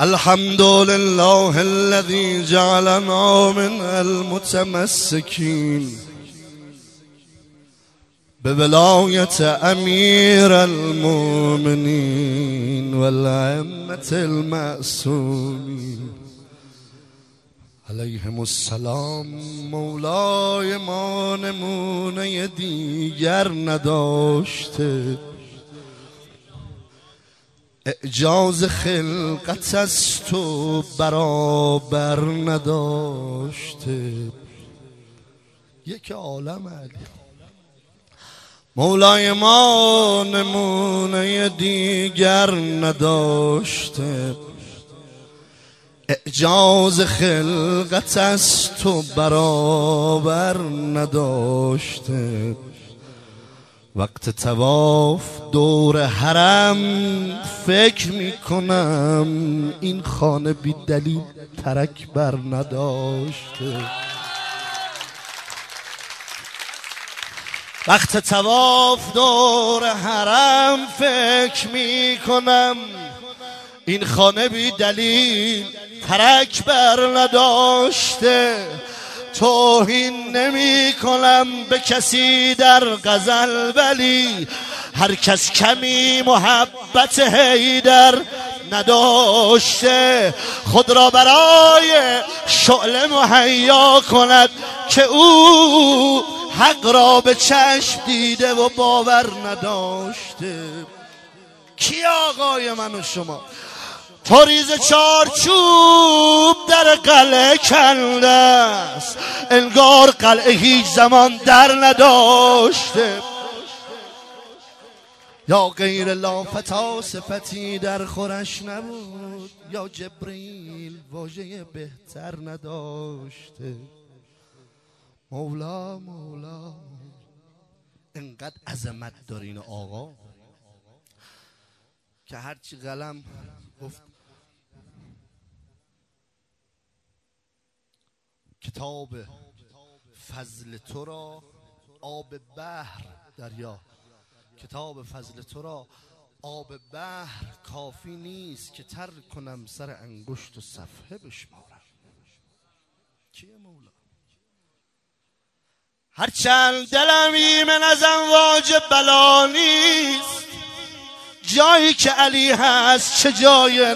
الحمد لله الذي جعلنا من المتمسكين بولاية أمير المؤمنين والأئمة المعصومين عليهم السلام مولای ما نمونه دیگر نداشته اعجاز خلقت از تو برابر نداشته. یک عالم علی. مولای ما نمونه دیگر نداشته. اعجاز خلقت از تو برابر نداشته. وقت تواف دور حرم فکر می‌کنم این خانه بی دلیل ترک بر نداشته. وقت تواف دور حرم فکر می‌کنم این خانه بی دلیل ترک بر نداشته. توهین نمی کنم به کسی در غزل ولی هر کس کمی محبت هیدر نداشته. خود را برای شعله مهیا کند که او حق را به چشم دیده و باور نداشته. کی آقای من و شما؟ تاریز چارچوب در قلعه کنده است. انگار قلعه هیچ زمان در نداشته. یا غیر لافتا صفتی در خورش نبود یا جبریل واژه بهتر نداشته. مولا مولا انقدر عظمت دارین آقا. که هرچی قلم گفت کتاب فضل تو را آب بحر دریا. کتاب فضل تو را آب بحر کافی نیست که تر کنم سر انگشت و صفحه بشمارم. کیه مولا؟ هرچند دلم ایمن از واجب بلا نیست. جایی که علی هست چه جای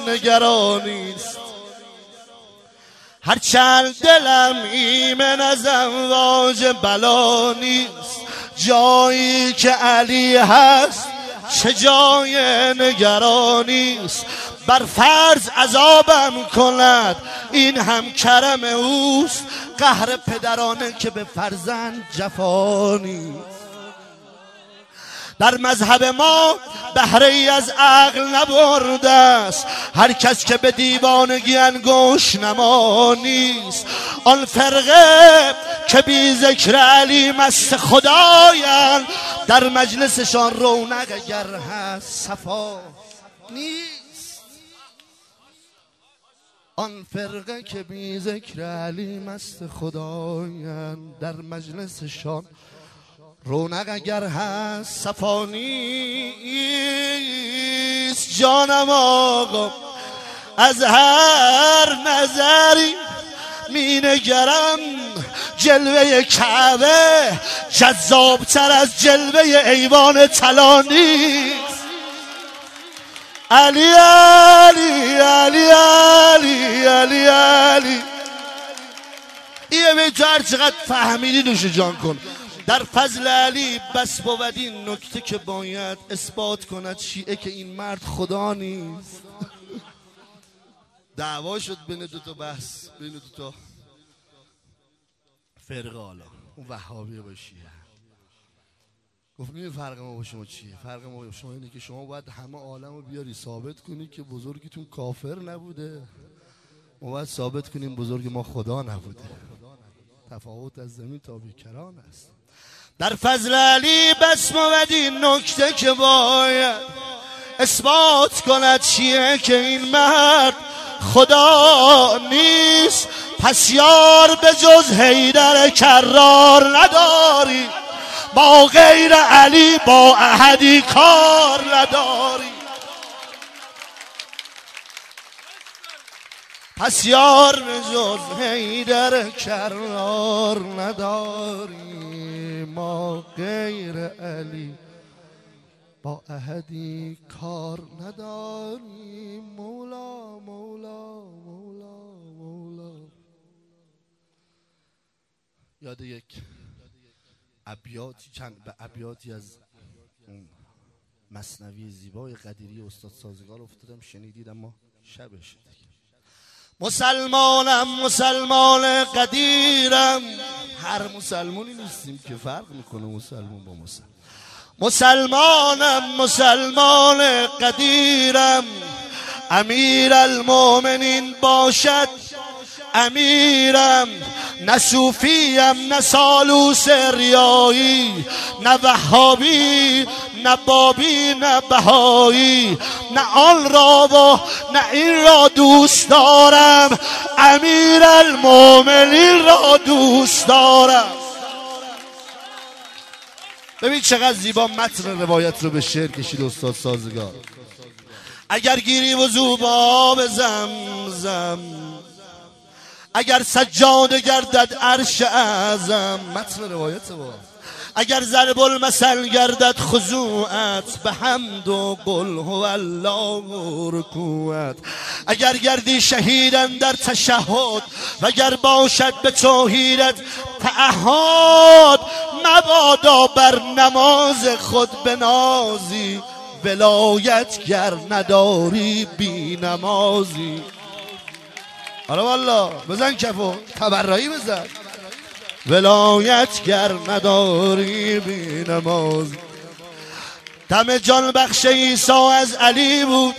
نگرانیست هرچند دلم ایمن از امواج بلا نیست. جایی که علی هست چه جای نگرانیست بر فرض عذابم کند این هم کرم اوست. قهر پدرانه که به فرزند جفانی در مذهب ما بهره ای از عقل نبرده است. هر کس که به دیوانگی انگوش نما نیست آن فرقه که بی ذکر علی مست خدایان در مجلسشان رونق اگر هست صفا نیست. آن فرقه که بی ذکر علی مست خدایان در مجلسشان رونق اگر هست صفانیست جانم آقا از هر نظری می نگرم جلوه کعبه. جذابتر از جلوه ایوان تلانیست علی علی علی علی علی علی. یه به چقدر فهمیدی نوش جان کن. در فضل علی بس بود این نکته که باید اثبات کند شیعه که این مرد خدا نیست. دعوا شد بین دو تا بحث بین دو تا فرقه حالا. اون وهابی با شیعه. گفت فرق ما با شما چیه؟ فرق ما با شما اینه که شما باید همه عالم رو بیاری ثابت کنی که بزرگتون کافر نبوده. ما باید ثابت کنیم بزرگ ما خدا نبوده. تفاوت از زمین تا بیکران است. در فضل علی بس این نکته که باید اثبات کند چیه که این مرد خدا نیست. پس یار به جز حیدر کرار نداری. با غیر علی با احدی کار نداری. پس یار به جز حیدر کرار نداری. ما غیر علی. با احدی کار نداری مولا مولا مولا مولا. یاد یک ابیاتی چند به ابیاتی از مصنوی زیبای قدیری استاد سازگار افتادم شنیدید اما شبش مسلمانم مسلمان قدیرم. هر مسلمانی نیستیم که فرق می‌کنه مسلمان با مسلمان مسلمانم مسلمان قدیرم. امیر المومنین باشد امیرم. نه صوفیم نه سالوس ریایی نه وهابی نه بابی نه بهایی نه آن را و نه این را دوست دارم. امیر المومنین را دوست دارم. ببین چقدر زیبا متن روایت رو به شعر کشید استاد سازگار. اگر گیری و زوبا به زمزم اگر سجاده گردد عرش اعظم. متن روایت با. اگر ضرب المثل گردد خضوعت به حمد و قل هو الله رکوعت اگر گردی شهیدن در تشهد اگر باشد به توحیدت تعهد مبادا بر نماز خود بنازی ولایت گر نداری بی نمازی. آره والا بزن کفو تبرایی بزن. ولایت گر نداری بی نماز. دم جان بخش ایسا از علی بود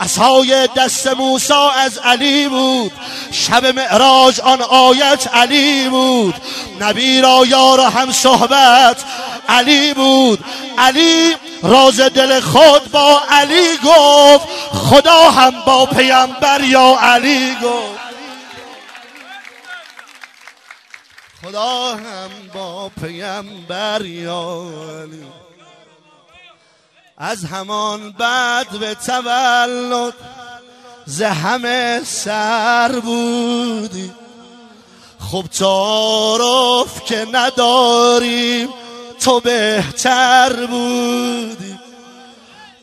اصهای دست موسا از علی بود شب معراج آن آیت علی بود. نبی را یار هم صحبت علی بود. علی راز دل خود با علی گفت خدا هم با پیامبر یا علی گفت. خدا هم با پیامبر یا علی از همان بعد به تولد ز همه سر بودی. خب تعارف که نداریم تو بهتر بودی.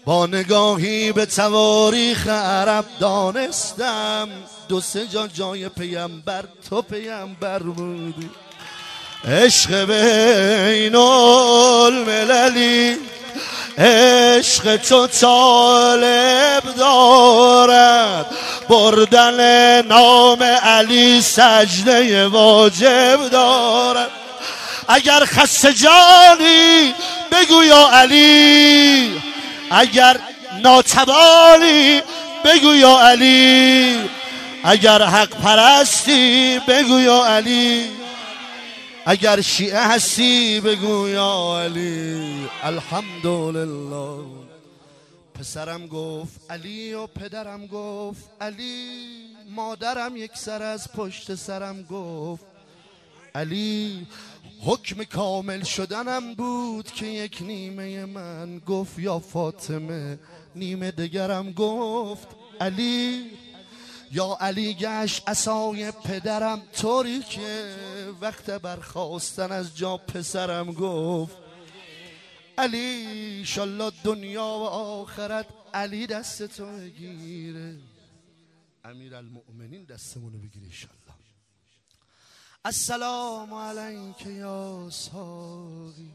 با نگاهی به تواریخ عرب دانستم دو سه جا جای پیامبر تو پیامبر بودی. عشق بین المللی عشق تو طالب دارد بردن نام علی سجده واجب دارد. اگر خسته جانی بگو یا علی. اگر ناتبانی بگو یا علی. اگر حق پرستی بگو یا علی. اگر شیعه هستی بگو یا علی. الحمدلله. پسرم گفت علی و پدرم گفت علی. مادرم یک سر از پشت سرم گفت علی حکم کامل شدنم بود که یک نیمه من. گفت یا فاطمه. نیمه دگرم گفت علی یا علی گشت اسای پدرم طوری که وقت برخواستن از جا پسرم گفت علی شالله دنیا و آخرت علی دست تو بگیره. امیر المؤمنین دستمونو بگیره انشالله السلام علیک یا ساقی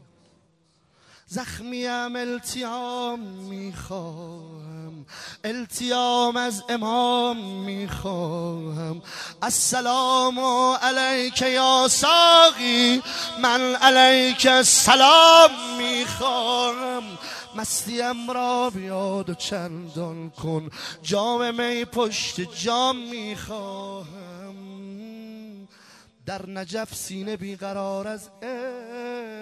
زخمیم التیام می‌خواهم التیام از امام می‌خواهم. السلام علیک یا ساقی من علیک السلام می‌خواهم. مستیم را بیاد و چندان کن جام می پشت جام می‌خواهم. در نجف سینه بیقرار از عشق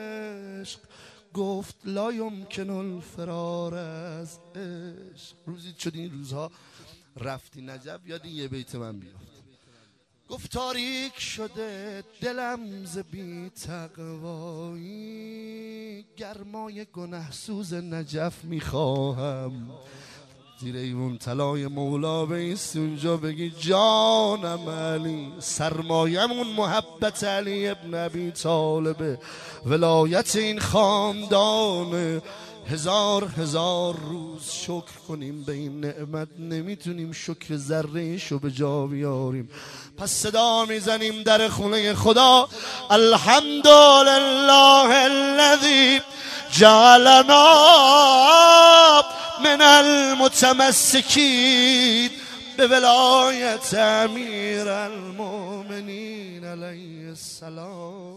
گفت لا یمکن الفرار از عشق. روزی شد این روزها. رفتی نجف یاد یه بیت من بیافت گفت تاریک شده دلم ز بی تقوایی گرمای گنه سوز نجف می‌خواهم. زیر ایمون طلای مولا بیست اونجا بگی جانم علی سرمایمون محبت علی ابن ابی طالبه ولایت این خاندانه هزار هزار روز شکر کنیم به این نعمت. نمی‌تونیم شکر ذره رو به جا بیاریم. پس صدا می‌زنیم در خونه خدا. الحمدلله الذی جعلنا من المتمسکین به ولایت امیر المؤمنین علیه السلام.